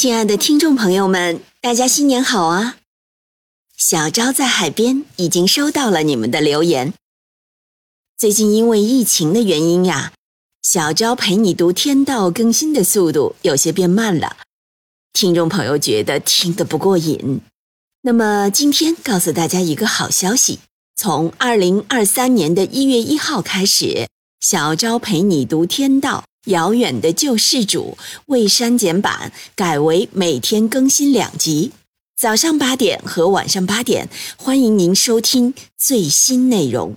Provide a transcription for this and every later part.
亲爱的听众朋友们，大家新年好啊！小昭在海边已经收到了你们的留言。最近因为疫情的原因呀，小昭陪你读天道更新的速度有些变慢了，听众朋友觉得听得不过瘾。那么今天告诉大家一个好消息，从二零二三年的一月一号开始，小昭陪你读天道。遥远的救世主未删减版改为每天更新两集，早上八点和晚上八点，欢迎您收听最新内容。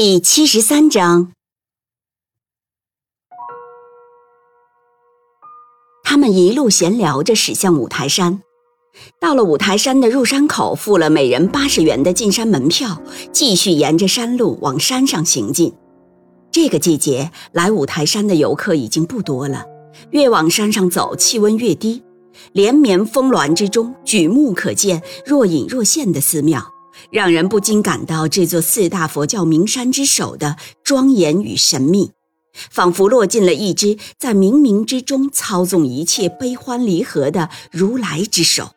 第七十三章，他们一路闲聊着驶向五台山。到了五台山的入山口，付了每人八十元的进山门票，继续沿着山路往山上行进。这个季节来五台山的游客已经不多了，越往山上走，气温越低。连绵峰峦之中，举目可见若隐若现的寺庙。让人不禁感到这座四大佛教名山之首的庄严与神秘，仿佛落进了一只在冥冥之中操纵一切悲欢离合的如来之手。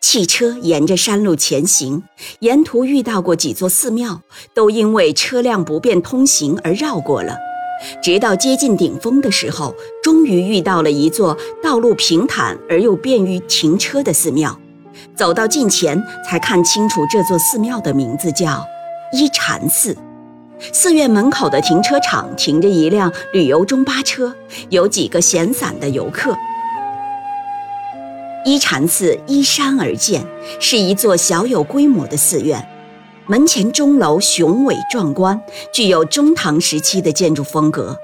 汽车沿着山路前行，沿途遇到过几座寺庙，都因为车辆不便通行而绕过了。直到接近顶峰的时候，终于遇到了一座道路平坦而又便于停车的寺庙。走到近前，才看清楚这座寺庙的名字叫依禅寺。寺院门口的停车场停着一辆旅游中巴车，有几个闲散的游客。依禅寺依山而建，是一座小有规模的寺院，门前钟楼雄伟壮观，具有中唐时期的建筑风格。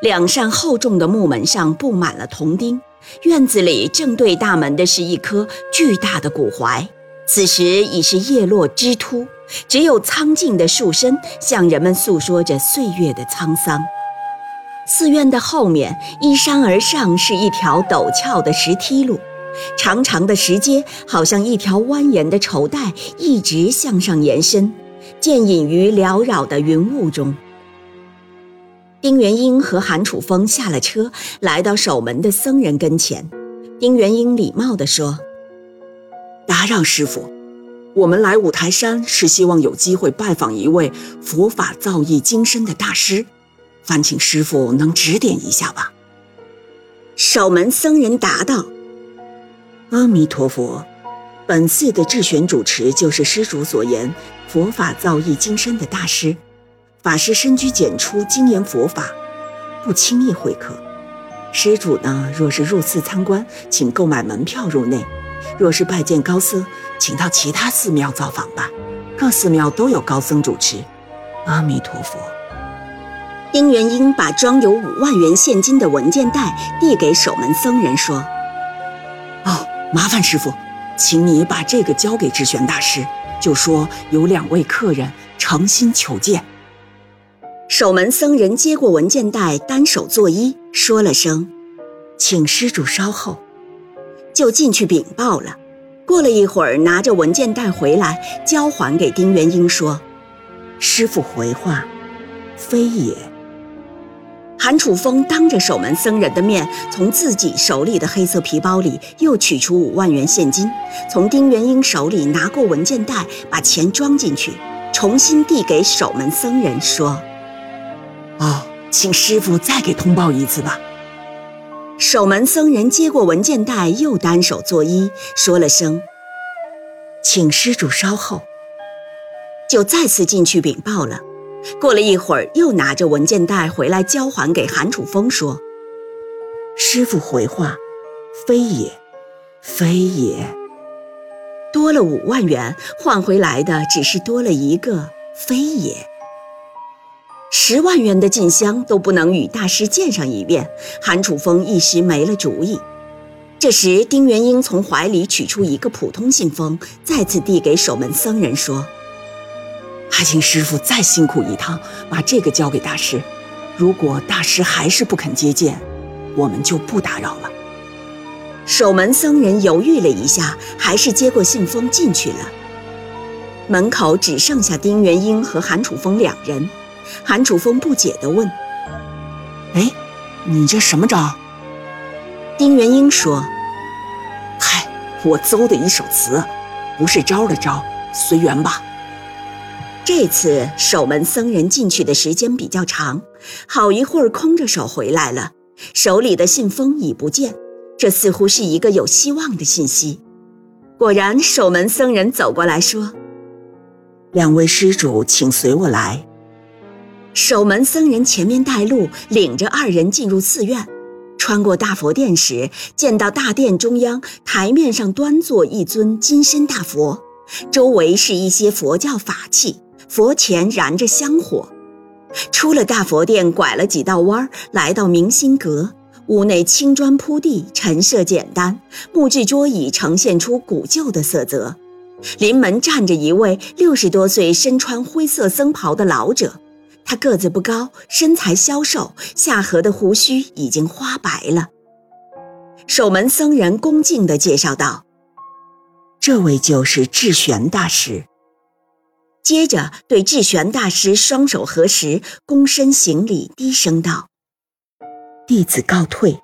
两扇厚重的木门上布满了铜钉。院子里正对大门的是一棵巨大的古槐，此时已是叶落枝秃，只有苍劲的树身向人们诉说着岁月的沧桑。寺院的后面依山而上是一条陡峭的石梯路，长长的石阶好像一条蜿蜒的绸带，一直向上延伸，渐隐于缭绕的云雾中。丁元英和韩楚风下了车，来到守门的僧人跟前。丁元英礼貌地说：“打扰师傅，我们来五台山是希望有机会拜访一位佛法造诣精深的大师，烦请师傅能指点一下吧。”守门僧人答道：“阿弥陀佛，本寺的智玄主持就是施主所言佛法造诣精深的大师。”法师深居简出，精研佛法，不轻易会客。施主呢，若是入寺参观，请购买门票入内；若是拜见高僧，请到其他寺庙造访吧。各寺庙都有高僧主持。阿弥陀佛。丁元英把装有五万元现金的文件袋递给守门僧人，说：“哦，麻烦师傅，请你把这个交给智玄大师，就说有两位客人诚心求见。”守门僧人接过文件袋，单手作揖，说了声：“请施主稍后。”就进去禀报了。过了一会儿，拿着文件袋回来，交还给丁元英，说：“师傅回话，非也。”韩楚风当着守门僧人的面，从自己手里的黑色皮包里又取出五万元现金，从丁元英手里拿过文件袋，把钱装进去，重新递给守门僧人，说。请师傅再给通报一次吧。守门僧人接过文件袋，又单手作揖，说了声：“请施主稍后。”就再次进去禀报了。过了一会儿，又拿着文件袋回来交还给韩楚风，说：“师傅回话，非也，非也。多了五万元，换回来的只是多了一个非也。十万元的进香都不能与大师见上一面，韩楚风一时没了主意。这时，丁元英从怀里取出一个普通信封，再次递给守门僧人，说。”还请师傅再辛苦一趟，把这个交给大师。如果大师还是不肯接见，我们就不打扰了。守门僧人犹豫了一下，还是接过信封进去了。门口只剩下丁元英和韩楚风两人。韩楚风不解地问：“哎，你这什么招？”丁元英说：“嗨，我邹的一首词，不是招的招，随缘吧。”这次守门僧人进去的时间比较长，好一会儿空着手回来了，手里的信封已不见。这似乎是一个有希望的信息。果然，守门僧人走过来说：“两位施主，请随我来。”守门僧人前面带路，领着二人进入寺院。穿过大佛殿时，见到大殿中央台面上端坐一尊金身大佛，周围是一些佛教法器。佛前燃着香火，出了大佛殿，拐了几道弯儿，来到明心阁。屋内青砖铺地，陈设简单，木质桌椅呈现出古旧的色泽。临门站着一位六十多岁、身穿灰色僧袍的老者，他个子不高，身材消瘦，下颌的胡须已经花白了。守门僧人恭敬地介绍道：“这位就是智玄大师。”接着对智玄大师双手合十，躬身行礼，低声道：“弟子告退。”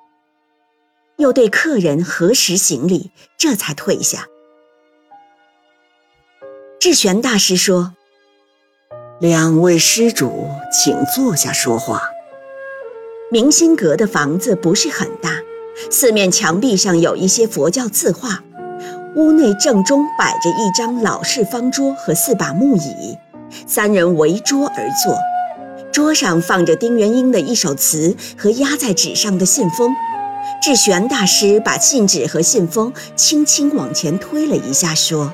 又对客人合十行礼，这才退下。智玄大师说：“两位施主，请坐下说话。”明心阁的房子不是很大，四面墙壁上有一些佛教字画。屋内正中摆着一张老式方桌和四把木椅，三人围桌而坐。桌上放着丁元英的一首词和压在纸上的信封。智玄大师把信纸和信封轻轻往前推了一下，说：“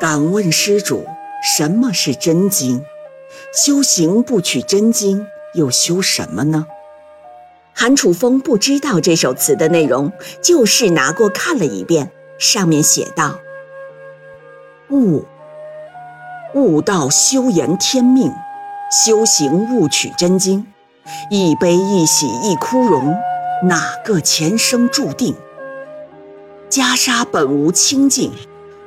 敢问施主，什么是真经？修行不取真经，又修什么呢？”韩楚风不知道这首词的内容，就是拿过看了一遍。上面写道：“悟，悟道修言天命，修行勿取真经。一悲一喜一枯荣，哪个前生注定？袈裟本无清净，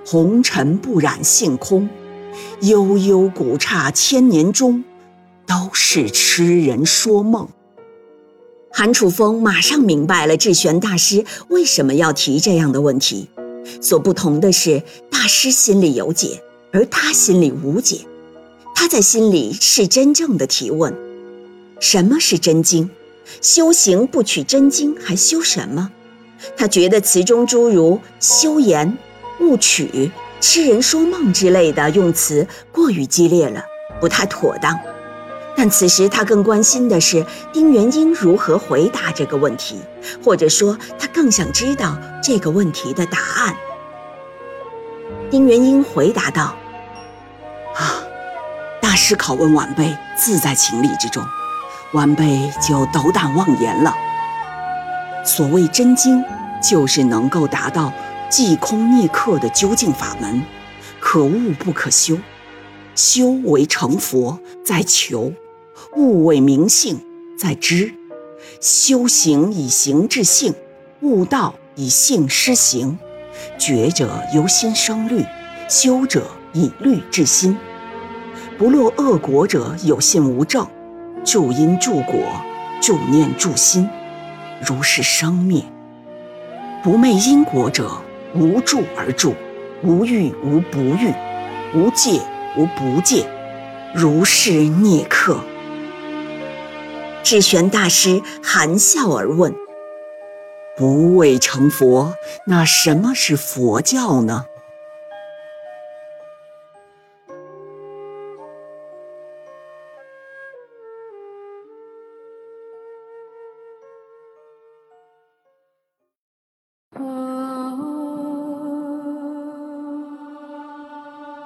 红尘不染性空。悠悠古刹千年中，都是痴人说梦。”韩楚风马上明白了智玄大师为什么要提这样的问题。所不同的是，大师心里有解，而他心里无解。他在心里是真正的提问：什么是真经？修行不取真经，还修什么？他觉得词中诸如修言、勿取、痴人说梦之类的用词过于激烈了，不太妥当。但此时他更关心的是丁元英如何回答这个问题，或者说他更想知道这个问题的答案。丁元英回答道：“啊，大师拷问晚辈，自在情理之中，晚辈就斗胆妄言了。所谓真经，就是能够达到即空逆克的究竟法门，可悟不可修，修为成佛在求。”悟为明性，在知；修行以行治性，悟道以性施行。觉者由心生虑，修者以虑治心。不落恶果者有信无证，助因助果，助念助心，如是生灭。不昧因果者，无住而住，无欲无不欲，无戒无不戒，如是涅克。智玄大师含笑而问：“不为成佛，那什么是佛教呢？”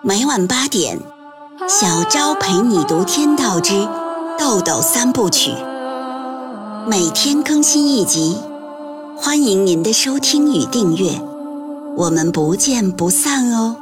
每晚八点，小昭陪你读《天道之豆豆三部曲》，每天更新一集，欢迎您的收听与订阅，我们不见不散哦。